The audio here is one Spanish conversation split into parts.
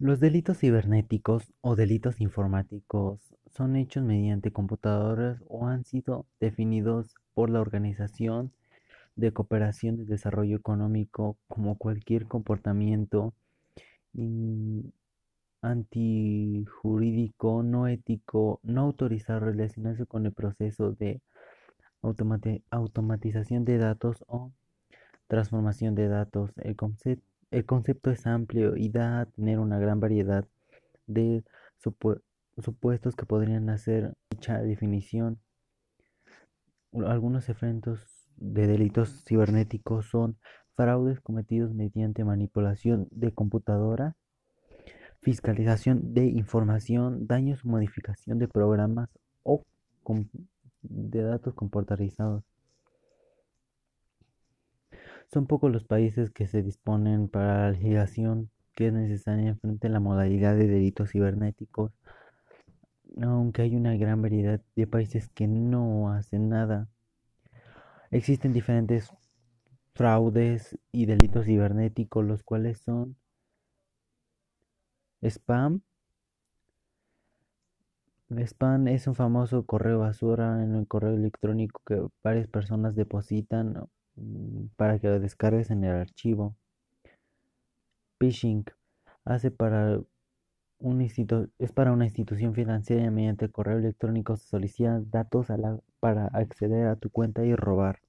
Los delitos cibernéticos o delitos informáticos son hechos mediante computadoras o han sido definidos por la Organización de Cooperación y Desarrollo Económico como cualquier comportamiento antijurídico, no ético, no autorizado relacionarse con el proceso de automatización de datos o transformación de datos. El concepto el concepto es amplio y da a tener una gran variedad de supuestos que podrían hacer dicha definición. Algunos efectos de delitos cibernéticos son fraudes cometidos mediante manipulación de computadora, fiscalización de información, daños o modificación de programas o de datos computarizados. Son pocos los países que se disponen para la legislación que es necesaria frente a la modalidad de delitos cibernéticos, aunque hay una gran variedad de países que no hacen nada. Existen diferentes fraudes y delitos cibernéticos, los cuales son spam. spam es un famoso correo basura en el correo electrónico que varias personas depositan para que lo descargues en el archivo. Phishing hace para un es para una institución financiera mediante correo electrónico se solicitan datos para acceder a tu cuenta y robar.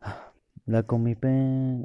La Comipe